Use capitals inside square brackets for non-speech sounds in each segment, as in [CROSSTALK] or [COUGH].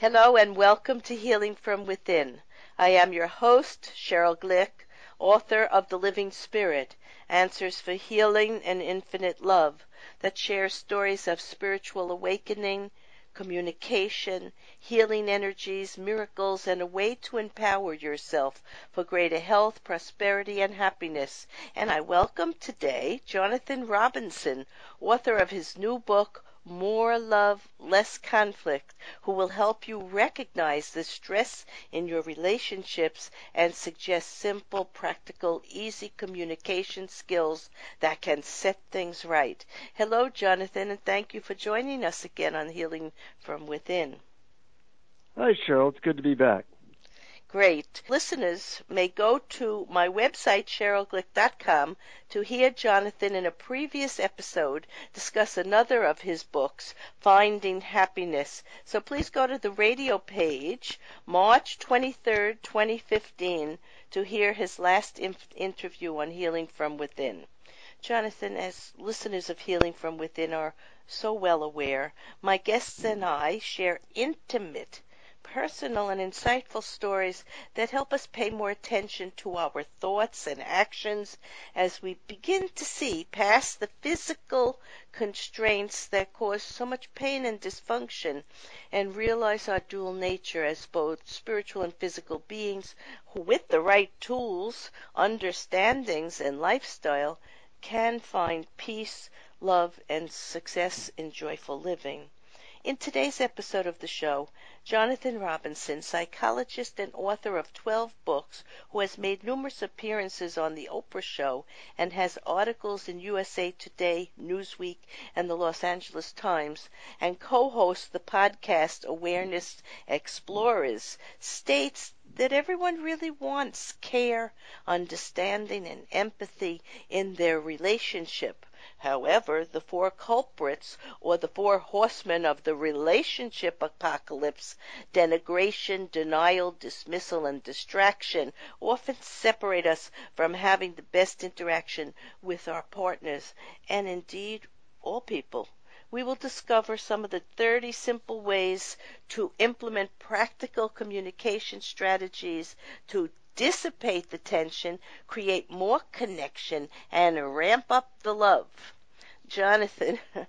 Hello and welcome to Healing from Within. I am your host, Cheryl Glick, author of The Living Spirit Answers for Healing and Infinite Love, that shares stories of spiritual awakening, communication, healing energies, miracles, and a way to empower yourself for greater health, prosperity, and happiness. And I welcome today Jonathan Robinson, author of his new book, more love, less conflict, who will help you recognize the stress in your relationships and suggest simple, practical, easy communication skills that can set things right. Hello, Jonathan, and thank you for joining us again on Healing from Within. Hi, Cheryl. It's good to be back. Great. Listeners may go to my website, CherylGlick.com, to hear Jonathan in a previous episode discuss another of his books, Finding Happiness. So please go to the radio page, March 23rd, 2015, to hear his last inf- interview on Healing from Within. Jonathan, as listeners of Healing from Within are so well aware, my guests and I share intimate personal and insightful stories that help us pay more attention to our thoughts and actions as we begin to see past the physical constraints that cause so much pain and dysfunction and realize our dual nature as both spiritual and physical beings who, with the right tools, understandings, and lifestyle, can find peace, love, and success in joyful living. In today's episode of the show, Jonathan Robinson, psychologist and author of 12 books, who has made numerous appearances on The Oprah Show and has articles in USA Today, Newsweek, and the Los Angeles Times, and co hosts the podcast Awareness Explorers, states that everyone really wants care, understanding, and empathy in their relationship. However, the four culprits, or the four horsemen of the relationship apocalypse, denigration, denial, dismissal, and distraction, often separate us from having the best interaction with our partners, and indeed all people. We will discover some of the 30 simple ways to implement practical communication strategies to dissipate the tension, create more connection, and ramp up the love. Jonathan, [LAUGHS]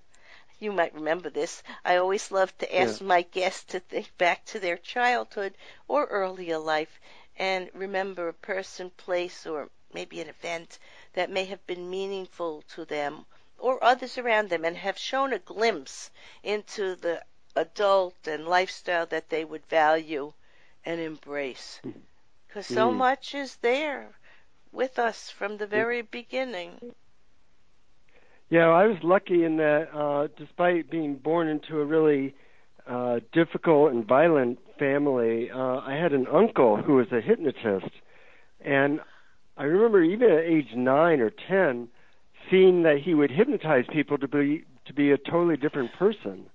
you might remember this. I always love to ask Yeah. my guests to think back to their childhood or earlier life and remember a person, place, or maybe an event that may have been meaningful to them or others around them and have shown a glimpse into the adult and lifestyle that they would value and embrace. Hmm. Because so Mm. much is there with us from the very beginning. Yeah, I was lucky in that, uh, despite being born into a really uh, difficult and violent family, uh, I had an uncle who was a hypnotist, and I remember even at age nine or ten, seeing that he would hypnotize people to be to be a totally different person.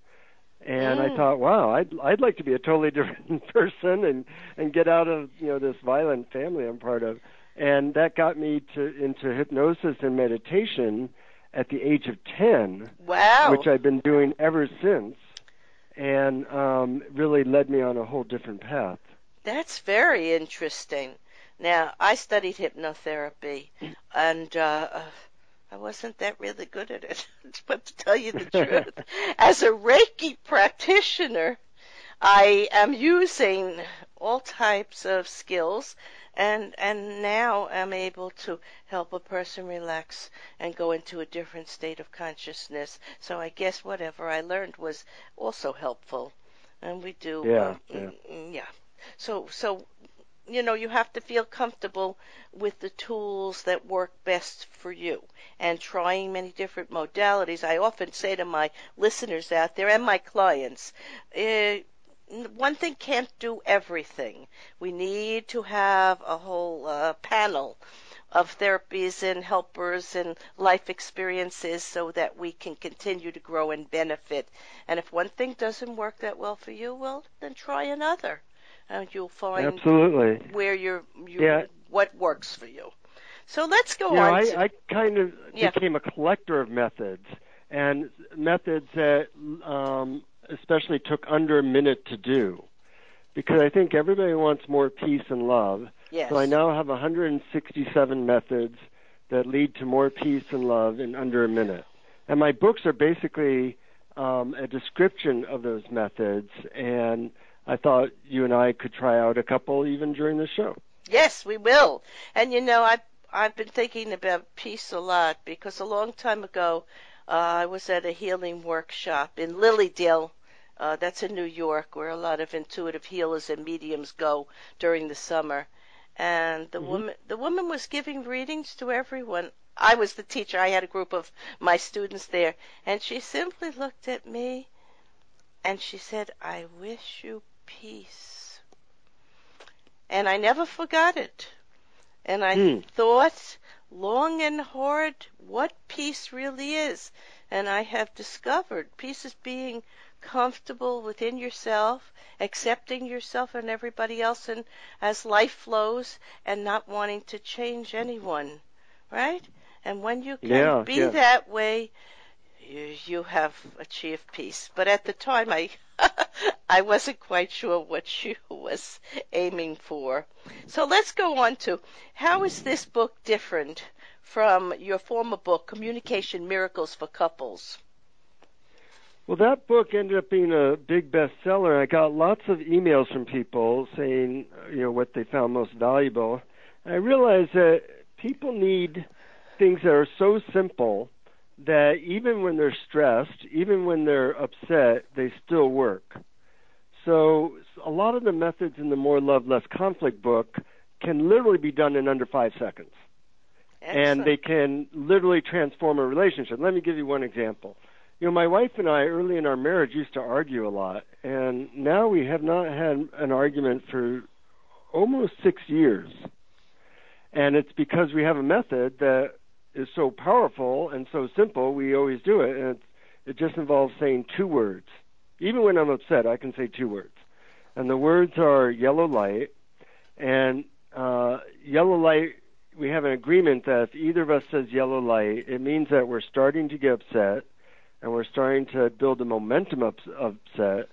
And I Mm. thought, wow, I'd I'd like to be a totally [LAUGHS] different person and and get out of you know this violent family I'm part of. And that got me to into hypnosis and meditation at the age of 10, Wow. which I've been doing ever since, and um, really led me on a whole different path. That's very interesting. Now, I studied hypnotherapy, and uh, uh, I wasn't that really good at it. [LAUGHS] but to tell you the truth, [LAUGHS] as a Reiki practitioner, I am using all types of skills, and and now I'm able to help a person relax and go into a different state of consciousness. So I guess whatever I learned was also helpful, and we do. Yeah, yeah. mm, mm, yeah. So so you know, you have to feel comfortable with the tools that work best for you and trying many different modalities. I often say to my listeners out there and my clients, uh, one thing can't do everything. We need to have a whole uh, panel of therapies and helpers and life experiences so that we can continue to grow and benefit. And if one thing doesn't work that well for you, well, then try another. And you'll find Absolutely. where you're, you're Yeah. what works for you. So let's go know, on. I, to, I kind of Yeah. became a collector of methods, and methods that um, especially took under a minute to do. because I think everybody wants more peace and love. Yes. So I now have 167 methods that lead to more peace and love in under a minute. And my books are basically um, a description of those methods, and I thought you and I could try out a couple even during the show. Yes, we will. And you know, I've I've been thinking about peace a lot because a long time ago, uh, I was at a healing workshop in Lily Dale. Uh, that's in New York, where a lot of intuitive healers and mediums go during the summer. And the Mhm. woman, the woman was giving readings to everyone. I was the teacher. I had a group of my students there, and she simply looked at me, and she said, "I wish you peace." And I never forgot it. And I Hmm. thought long and hard what peace really is. And I have discovered peace is being comfortable within yourself, accepting yourself and everybody else and as life flows and not wanting to change anyone. Right? And when you can Yeah, be yeah. that way, you, you have achieved peace. But at the time I [LAUGHS] I wasn't quite sure what she was aiming for. So let's go on to how is this book different from your former book, Communication Miracles for Couples? Well, that book ended up being a big bestseller. I got lots of emails from people saying, you know, what they found most valuable. I realized that people need things that are so simple that even when they're stressed, even when they're upset, they still work. So a lot of the methods in the More Love, Less Conflict book can literally be done in under five seconds. And they can literally transform a relationship. Let me give you one example. You know, my wife and I, early in our marriage, used to argue a lot, and now we have not had an argument for almost six years. And it's because we have a method that is so powerful and so simple, we always do it, and it's, it just involves saying two words. Even when I'm upset, I can say two words. And the words are yellow light, and uh, yellow light, we have an agreement that if either of us says yellow light, it means that we're starting to get upset and we're starting to build a momentum of upset,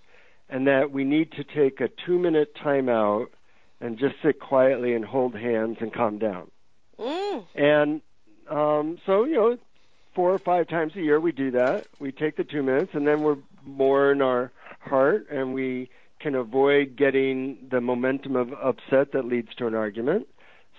and that we need to take a two minute timeout and just sit quietly and hold hands and calm down. Mm. And um, so, you know, four or five times a year we do that. We take the two minutes, and then we're more in our heart, and we can avoid getting the momentum of upset that leads to an argument.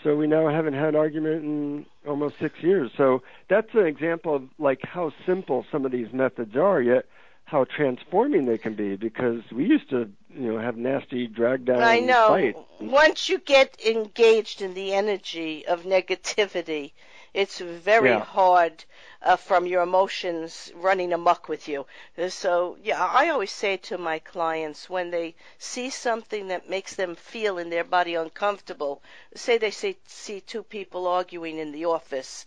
So we now haven't had an argument in almost six years. So that's an example of like how simple some of these methods are, yet how transforming they can be. Because we used to, you know, have nasty drag down I know. fights. Once you get engaged in the energy of negativity, it's very Yeah. hard uh, from your emotions running amok with you. Uh, So, yeah, I always say to my clients when they see something that makes them feel in their body uncomfortable, say they see, see two people arguing in the office,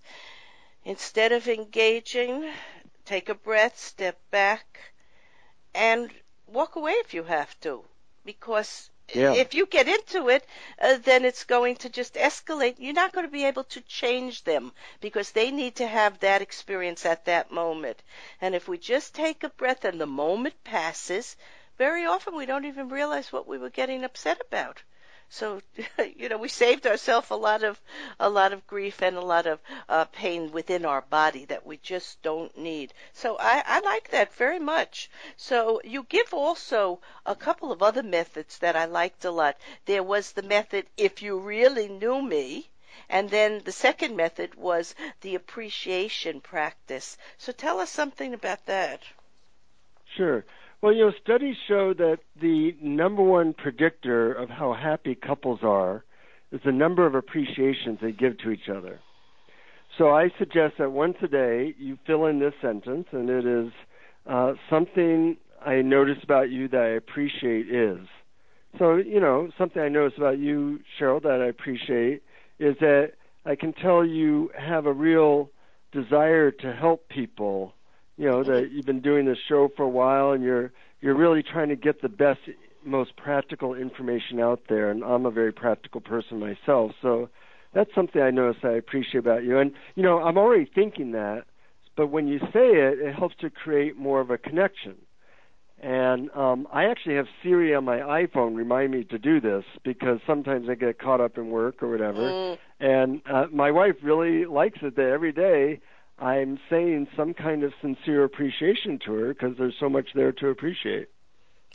instead of engaging, take a breath, step back, and walk away if you have to. Because Yeah. if you get into it, uh, then it's going to just escalate. You're not going to be able to change them because they need to have that experience at that moment. And if we just take a breath and the moment passes, very often we don't even realize what we were getting upset about. So, [LAUGHS] you know, we saved ourselves a lot of a lot of grief and a lot of uh, pain within our body that we just don't need. So I, I like that very much. So you give also a couple of other methods that I liked a lot. There was the method if you really knew me. And then the second method was the appreciation practice. So tell us something about that. Sure. Well, you know, studies show that the number one predictor of how happy couples are is the number of appreciations they give to each other. So I suggest that once a day you fill in this sentence, and it is uh, something I notice about you that I appreciate is. So, you know, something I notice about you, Cheryl, that I appreciate is that I can tell you have a real desire to help people you know that you've been doing this show for a while and you're you're really trying to get the best most practical information out there and I'm a very practical person myself so that's something I notice I appreciate about you and you know I'm already thinking that but when you say it it helps to create more of a connection And um, I actually have Siri on my iPhone remind me to do this because sometimes I get caught up in work or whatever. Mm. And uh, my wife really likes it that every day I'm saying some kind of sincere appreciation to her because there's so much there to appreciate.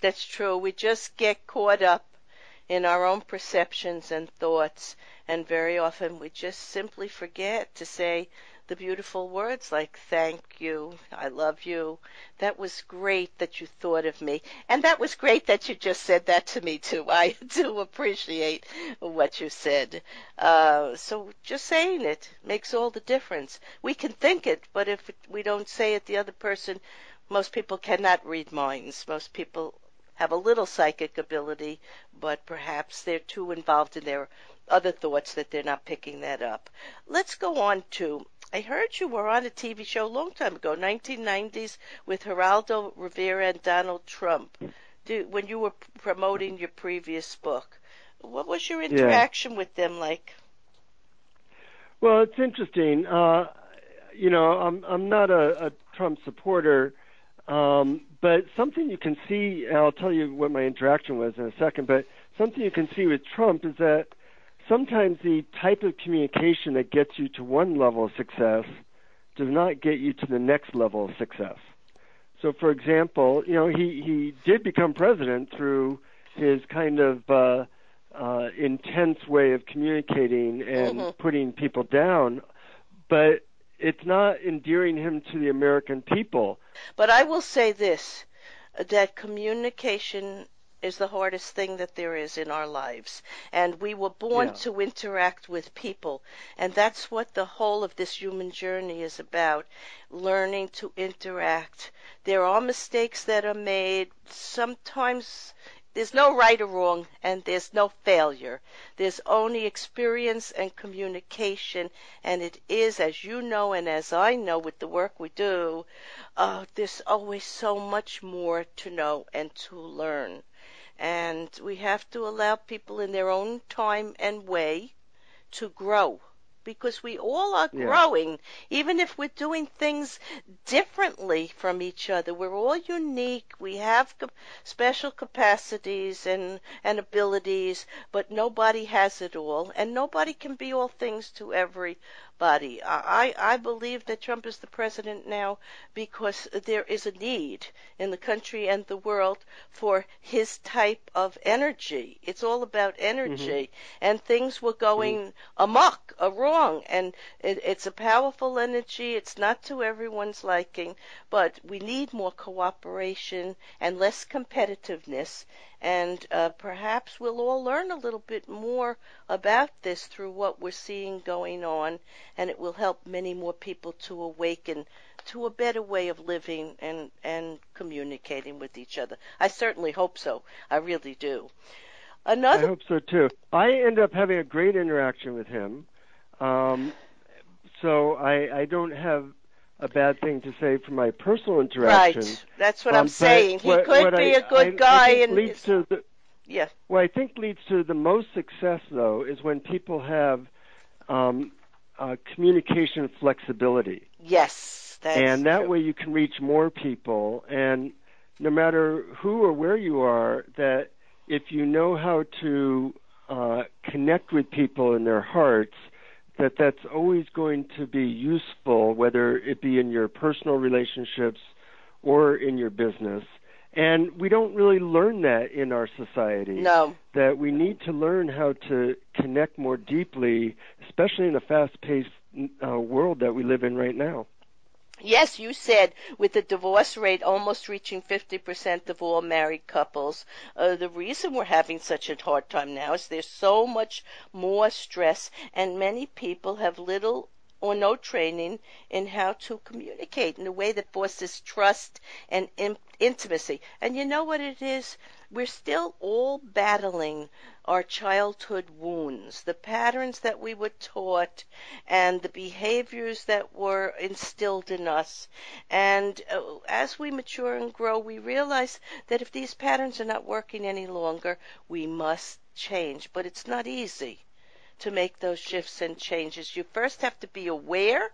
That's true. We just get caught up in our own perceptions and thoughts, and very often we just simply forget to say the beautiful words like thank you, I love you. That was great that you thought of me. And that was great that you just said that to me too. [LAUGHS] I do appreciate what you said. Uh, so just saying it makes all the difference. We can think it, but if we don't say it, the other person, most people cannot read minds. Most people have a little psychic ability, but perhaps they're too involved in their other thoughts that they're not picking that up. Let's go on to I heard you were on a TV show a long time ago, 1990s, with Geraldo Rivera and Donald Trump, do, when you were promoting your previous book. What was your interaction yeah. with them like? Well, it's interesting. Uh, you know, I'm I'm not a, a Trump supporter, um, but something you can see. I'll tell you what my interaction was in a second. But something you can see with Trump is that sometimes the type of communication that gets you to one level of success does not get you to the next level of success. So, for example, you know, he, he did become president through his kind of uh, uh, intense way of communicating and mm-hmm. putting people down, but it's not endearing him to the American people. But I will say this that communication is the hardest thing that there is in our lives. And we were born yeah. to interact with people. And that's what the whole of this human journey is about learning to interact. There are mistakes that are made. Sometimes there's no right or wrong and there's no failure. There's only experience and communication and it is, as you know and as I know with the work we do, uh, there's always so much more to know and to learn and we have to allow people in their own time and way to grow because we all are yeah. growing, even if we're doing things differently from each other. We're all unique. We have special capacities and, and abilities, but nobody has it all, and nobody can be all things to every body. I, I believe that Trump is the president now because there is a need in the country and the world for his type of energy. It's all about energy. Mm-hmm. And things were going mm-hmm. amok, uh, wrong. And it, it's a powerful energy. It's not to everyone's liking, but we need more cooperation and less competitiveness and uh, perhaps we'll all learn a little bit more about this through what we're seeing going on, and it will help many more people to awaken to a better way of living and, and communicating with each other. I certainly hope so. I really do. Another I hope so too. I end up having a great interaction with him. Um, so I, I don't have a bad thing to say from my personal interaction. Right. That's what um, I'm saying. He what, could what be I, a good I, guy I and leads to the, yeah. What I think leads to the most success though is when people have um, uh, communication flexibility. Yes. and that true. way you can reach more people and no matter who or where you are that if you know how to uh, connect with people in their hearts that that's always going to be useful, whether it be in your personal relationships or in your business. And we don't really learn that in our society. No. That we need to learn how to connect more deeply, especially in the fast paced uh, world that we live in right now. Yes, you said with the divorce rate almost reaching 50% of all married couples, uh, the reason we're having such a hard time now is there's so much more stress and many people have little or no training in how to communicate in a way that fosters trust and in- intimacy. And you know what it is? we're still all battling our childhood wounds, the patterns that we were taught and the behaviors that were instilled in us. And uh, as we mature and grow, we realize that if these patterns are not working any longer, we must change. But it's not easy to make those shifts and changes. You first have to be aware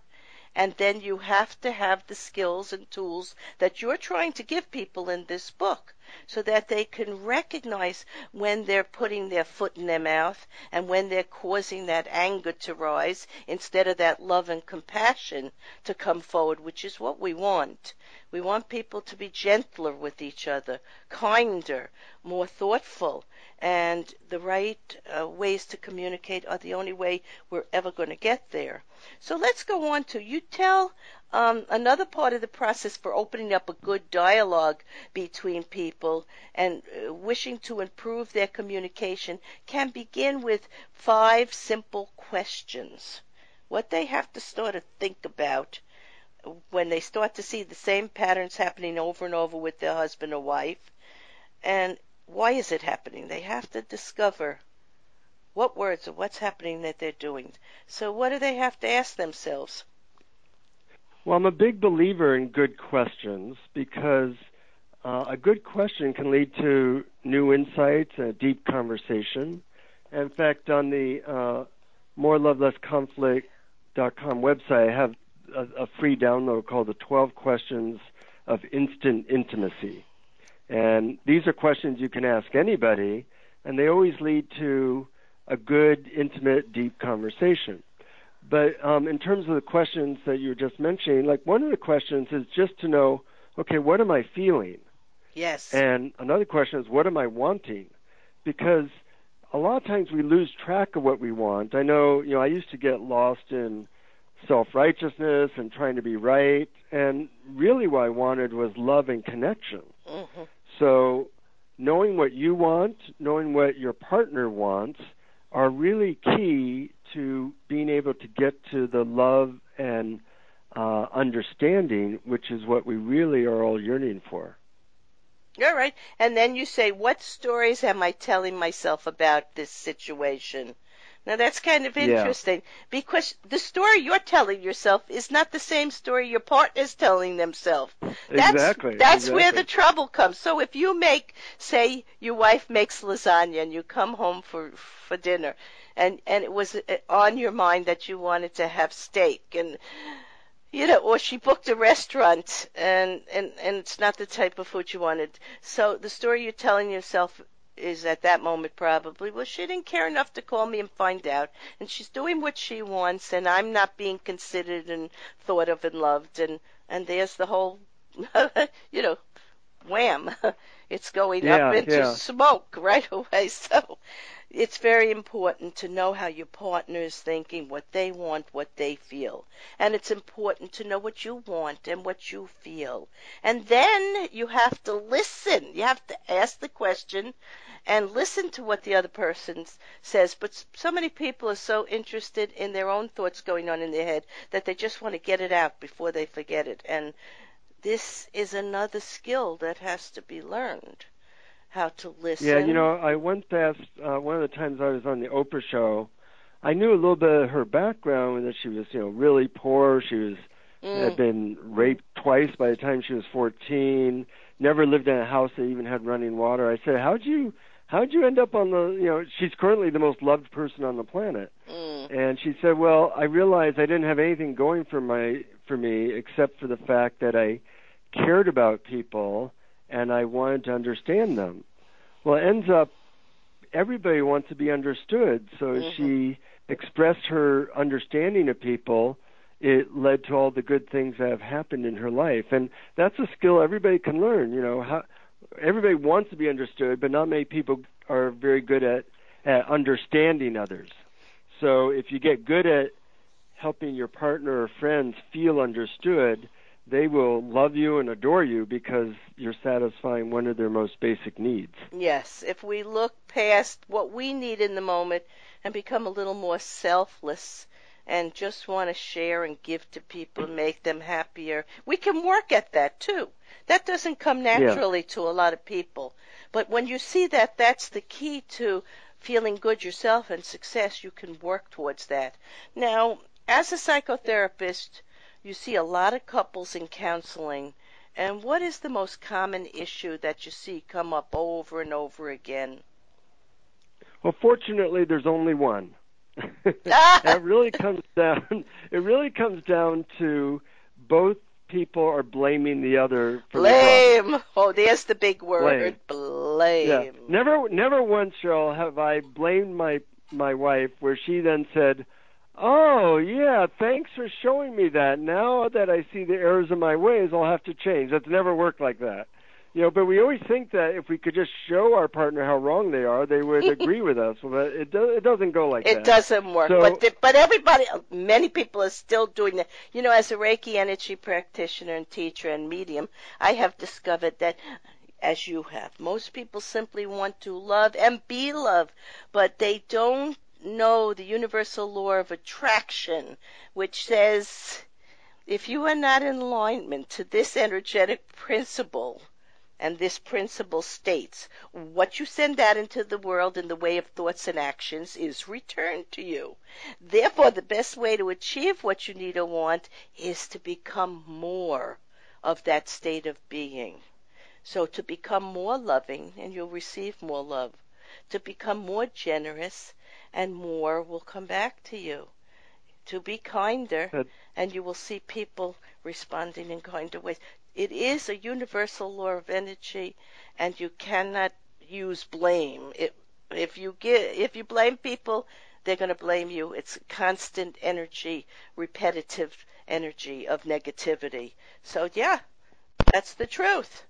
And then you have to have the skills and tools that you're trying to give people in this book so that they can recognize when they're putting their foot in their mouth and when they're causing that anger to rise instead of that love and compassion to come forward, which is what we want. We want people to be gentler with each other, kinder, more thoughtful, and the right uh, ways to communicate are the only way we're ever going to get there. So let's go on to you tell um, another part of the process for opening up a good dialogue between people and uh, wishing to improve their communication can begin with five simple questions. What they have to start to think about when they start to see the same patterns happening over and over with their husband or wife. And why is it happening? They have to discover what words or what's happening that they're doing. So what do they have to ask themselves? Well, I'm a big believer in good questions because uh, a good question can lead to new insights and a deep conversation. In fact, on the uh, morelovelessconflict.com website, I have a, a free download called the 12 Questions of Instant Intimacy. And these are questions you can ask anybody, and they always lead to a good, intimate, deep conversation. But um, in terms of the questions that you were just mentioning, like one of the questions is just to know, okay, what am I feeling? Yes. And another question is, what am I wanting? Because a lot of times we lose track of what we want. I know, you know, I used to get lost in self righteousness and trying to be right. And really, what I wanted was love and connection. Mm-hmm. So, knowing what you want, knowing what your partner wants, are really key to being able to get to the love and uh, understanding, which is what we really are all yearning for. All right. And then you say, what stories am I telling myself about this situation? Now that's kind of interesting yeah. because the story you're telling yourself is not the same story your partner's telling themselves. That's, exactly. That's exactly. where the trouble comes. So if you make, say, your wife makes lasagna and you come home for for dinner, and and it was uh, on your mind that you wanted to have steak and you know, or she booked a restaurant and, and, and it's not the type of food you wanted. So the story you're telling yourself is at that moment probably, well, she didn't care enough to call me and find out, and she's doing what she wants, and I'm not being considered and thought of and loved, and and there's the whole, [LAUGHS] you know, wham, [LAUGHS] it's going yeah, up into yeah. smoke right [LAUGHS] away. So it's very important to know how your partner is thinking, what they want, what they feel. And it's important to know what you want and what you feel. And then you have to listen. You have to ask the question and listen to what the other person says. But so many people are so interested in their own thoughts going on in their head that they just want to get it out before they forget it. And this is another skill that has to be learned how to listen. Yeah, you know, I went past uh, one of the times I was on the Oprah show. I knew a little bit of her background and that she was, you know, really poor. She was mm. had been raped twice by the time she was 14. Never lived in a house that even had running water. I said, "How'd you how'd you end up on the, you know, she's currently the most loved person on the planet." Mm. And she said, "Well, I realized I didn't have anything going for my for me except for the fact that I cared about people and I wanted to understand them. Well, it ends up everybody wants to be understood, so mm-hmm. she expressed her understanding of people. It led to all the good things that have happened in her life, and that's a skill everybody can learn. You know, how everybody wants to be understood, but not many people are very good at at understanding others. So if you get good at helping your partner or friends feel understood, they will love you and adore you because you're satisfying one of their most basic needs. Yes, if we look past what we need in the moment and become a little more selfless and just want to share and give to people and make them happier, we can work at that too. That doesn't come naturally yeah. to a lot of people. But when you see that that's the key to feeling good yourself and success, you can work towards that. Now, as a psychotherapist, you see a lot of couples in counseling. And what is the most common issue that you see come up over and over again? Well, fortunately, there's only one. [LAUGHS] [LAUGHS] it really comes down. It really comes down to both people are blaming the other for blame. The oh, there's the big word. Blame. blame. Yeah. Never, never once, Cheryl, have I blamed my my wife where she then said, "Oh yeah, thanks for showing me that. Now that I see the errors in my ways, I'll have to change." That's never worked like that you know, but we always think that if we could just show our partner how wrong they are, they would [LAUGHS] agree with us. Well, it do, it doesn't go like it that. It doesn't work. So, but the, but everybody, many people are still doing that. You know, as a Reiki energy practitioner and teacher and medium, I have discovered that. As you have, most people simply want to love and be loved, but they don't know the universal law of attraction, which says if you are not in alignment to this energetic principle, and this principle states what you send out into the world in the way of thoughts and actions is returned to you. Therefore, the best way to achieve what you need or want is to become more of that state of being. So to become more loving and you'll receive more love. To become more generous and more will come back to you. To be kinder and you will see people responding in kinder ways. It is a universal law of energy, and you cannot use blame. It, if you get, if you blame people, they're going to blame you. It's constant energy, repetitive energy of negativity. So yeah, that's the truth.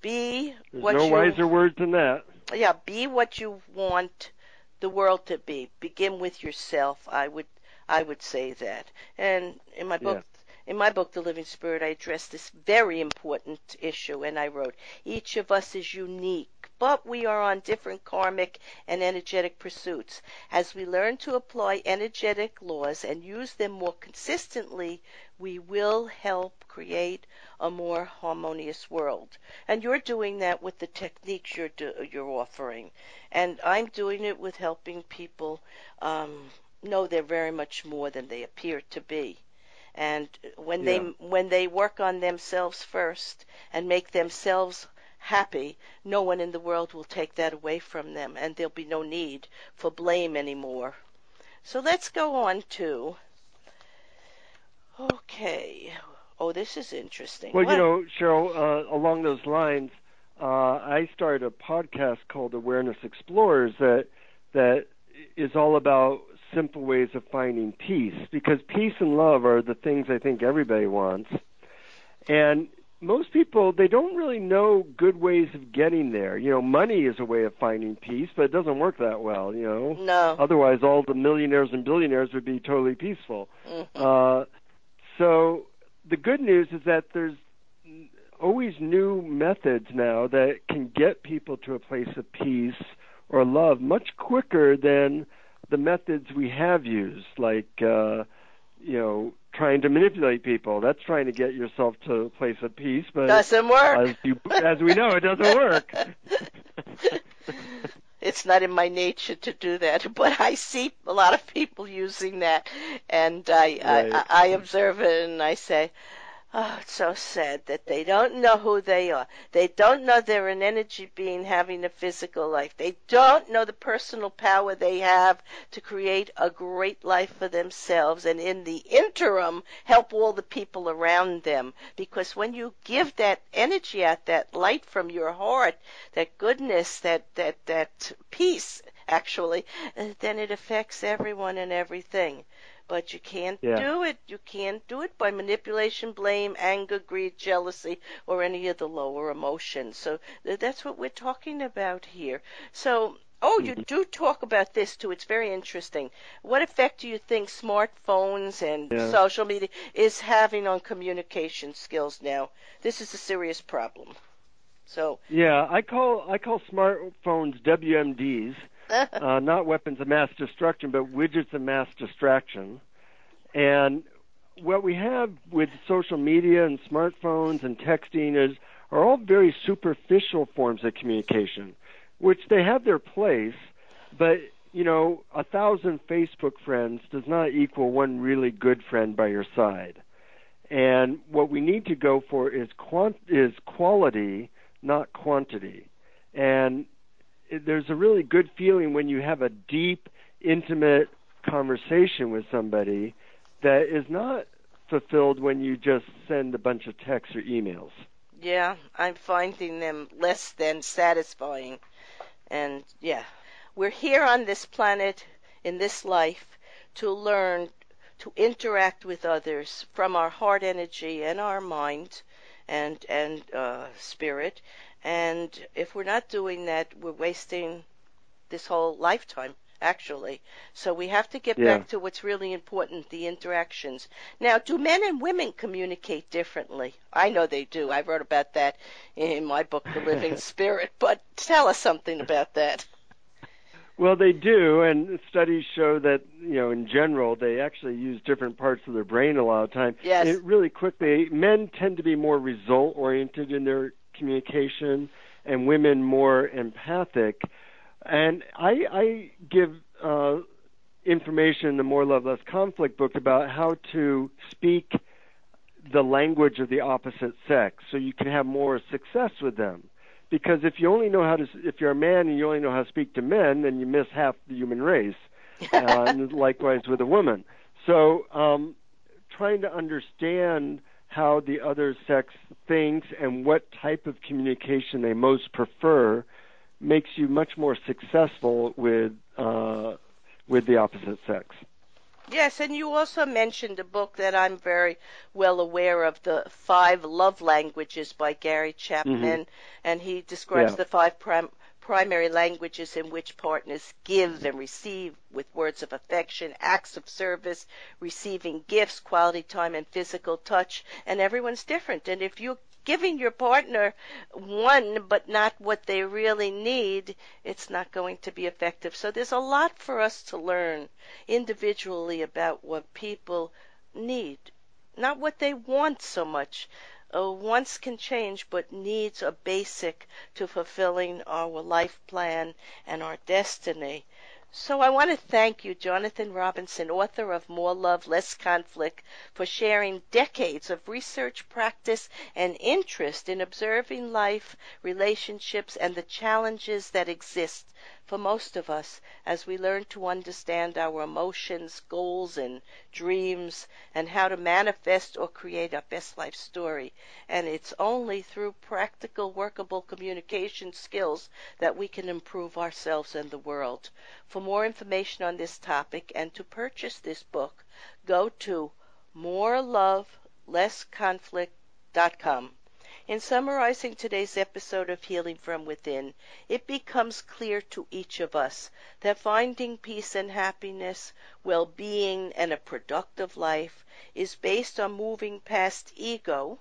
Be what you. There's what no you, wiser words than that. Yeah, be what you want the world to be. Begin with yourself. I would I would say that. And in my book, in my book, The Living Spirit, I address this very important issue, and I wrote, Each of us is unique, but we are on different karmic and energetic pursuits. As we learn to apply energetic laws and use them more consistently, we will help create a more harmonious world. And you're doing that with the techniques you're do, you're offering, and I'm doing it with helping people um, know they're very much more than they appear to be and when yeah. they when they work on themselves first and make themselves happy, no one in the world will take that away from them, and there'll be no need for blame anymore. So let's go on to. Okay. Oh, this is interesting. Well, what? you know, Cheryl, uh, along those lines, uh, I started a podcast called Awareness Explorers that that is all about simple ways of finding peace because peace and love are the things I think everybody wants. And most people they don't really know good ways of getting there. You know, money is a way of finding peace, but it doesn't work that well, you know. No. Otherwise all the millionaires and billionaires would be totally peaceful. Mm-hmm. Uh so the good news is that there's always new methods now that can get people to a place of peace or love much quicker than the methods we have used, like uh, you know, trying to manipulate people. That's trying to get yourself to a place of peace, but doesn't work. As, you, as we know, it doesn't work. [LAUGHS] it's not in my nature to do that, [LAUGHS] but I see a lot of people using that, and I right. I, I observe it and I say, Oh, it's so sad that they don't know who they are. They don't know they're an energy being having a physical life. They don't know the personal power they have to create a great life for themselves and in the interim help all the people around them. Because when you give that energy out, that light from your heart, that goodness, that, that, that peace, actually, uh, then it affects everyone and everything. But you can't yeah. do it. You can't do it by manipulation, blame, anger, greed, jealousy, or any of the lower emotions. So that's what we're talking about here. So Oh, you mm-hmm. do talk about this too. It's very interesting. What effect do you think smartphones and yeah. social media is having on communication skills now? This is a serious problem. So yeah, I call I call smartphones WMDs [LAUGHS] uh, not weapons of mass destruction, but widgets of mass distraction. And what we have with social media and smartphones and texting is are all very superficial forms of communication, which they have their place, but you know, a thousand Facebook friends does not equal one really good friend by your side. And what we need to go for is quant- is quality, not quantity. And there's a really good feeling when you have a deep, intimate conversation with somebody that is not fulfilled when you just send a bunch of texts or emails. Yeah, I'm finding them less than satisfying. And yeah, we're here on this planet in this life to learn to interact with others from our heart energy and our mind and and uh, spirit. And if we're not doing that, we're wasting this whole lifetime actually. So we have to get Yeah. back to what's really important, the interactions. Now, do men and women communicate differently? I know they do. I wrote about that in my book, The Living [LAUGHS] Spirit, but tell us something about that. Well, they do, and studies show that you know, in general, they actually use different parts of their brain a lot of time. Yes. And really quickly, men tend to be more result oriented in their communication, and women more empathic. And I, I give uh, information in the More Love Less Conflict book about how to speak the language of the opposite sex, so you can have more success with them because if you only know how to if you're a man and you only know how to speak to men then you miss half the human race [LAUGHS] uh, and likewise with a woman so um trying to understand how the other sex thinks and what type of communication they most prefer makes you much more successful with uh with the opposite sex Yes, and you also mentioned a book that I'm very well aware of, The Five Love Languages by Gary Chapman, and he describes Yeah. the five prim- primary languages in which partners give and receive with words of affection, acts of service, receiving gifts, quality time, and physical touch. And everyone's different. And if you're giving your partner one but not what they really need, it's not going to be effective. So there's a lot for us to learn individually about what people need, not what they want so much. Uh, wants can change, but needs are basic to fulfilling our life plan and our destiny. So I want to thank you, Jonathan Robinson, author of More Love, Less Conflict, for sharing decades of research, practice, and interest in observing life, relationships, and the challenges that exist for most of us as we learn to understand our emotions, goals, and dreams, and how to manifest or create our best life story. And it's only through practical, workable communication skills that we can improve ourselves and the world. For more information on this topic and to purchase this book, go to morelovelessconflict.com. In summarizing today's episode of Healing from Within, it becomes clear to each of us that finding peace and happiness, well being, and a productive life is based on moving past ego,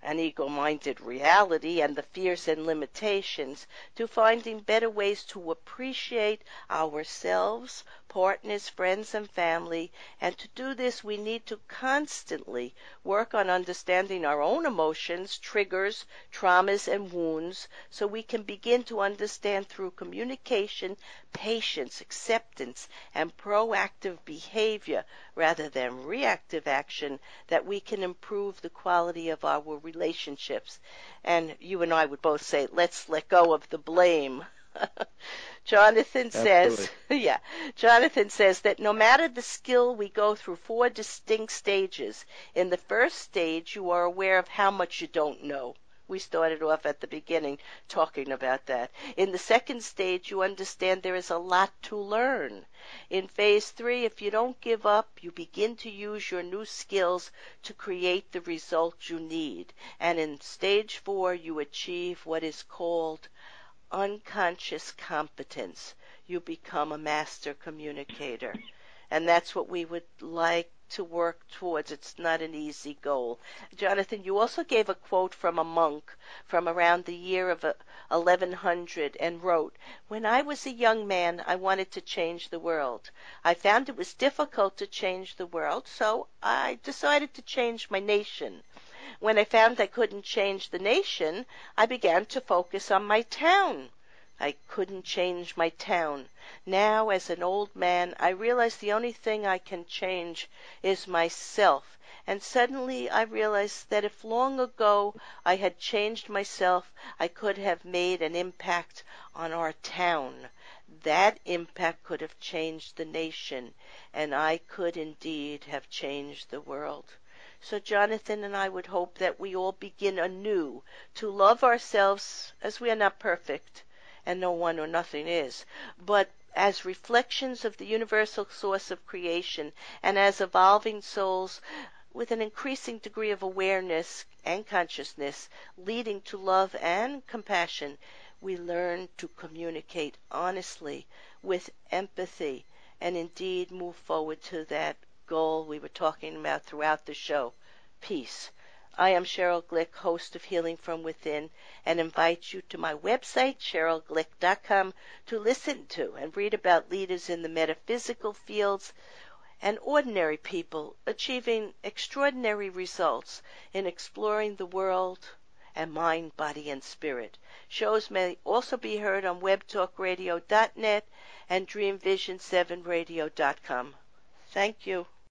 an ego minded reality, and the fears and limitations to finding better ways to appreciate ourselves, partners, friends, and family. And to do this, we need to constantly work on understanding our own emotions, triggers, traumas, and wounds so we can begin to understand through communication, patience, acceptance, and proactive behavior rather than reactive action that we can improve the quality of our relationships. And you and I would both say, let's let go of the blame. [LAUGHS] Jonathan says, [LAUGHS] yeah, Jonathan says that no matter the skill, we go through four distinct stages. In the first stage, you are aware of how much you don't know. We started off at the beginning talking about that. In the second stage, you understand there is a lot to learn. In phase three, if you don't give up, you begin to use your new skills to create the results you need. And in stage four, you achieve what is called unconscious competence. You become a master communicator. And that's what we would like to work towards. It's not an easy goal. Jonathan, you also gave a quote from a monk from around the year of uh, 1100 and wrote, When I was a young man, I wanted to change the world. I found it was difficult to change the world, so I decided to change my nation. When I found I couldn't change the nation, I began to focus on my town. I couldn't change my town. Now, as an old man, I realize the only thing I can change is myself. And suddenly I realized that if long ago I had changed myself, I could have made an impact on our town. that impact could have changed the nation, and I could indeed have changed the world. So Jonathan and I would hope that we all begin anew to love ourselves as we are not perfect, and no one or nothing is, but as reflections of the universal source of creation and as evolving souls with an increasing degree of awareness and consciousness leading to love and compassion, we learn to communicate honestly with empathy and indeed move forward to that goal we were talking about throughout the show peace. I am Cheryl Glick, host of Healing from Within, and invite you to my website, CherylGlick.com, to listen to and read about leaders in the metaphysical fields and ordinary people achieving extraordinary results in exploring the world and mind, body, and spirit. Shows may also be heard on webtalkradio.net and dreamvision7radio.com. Thank you.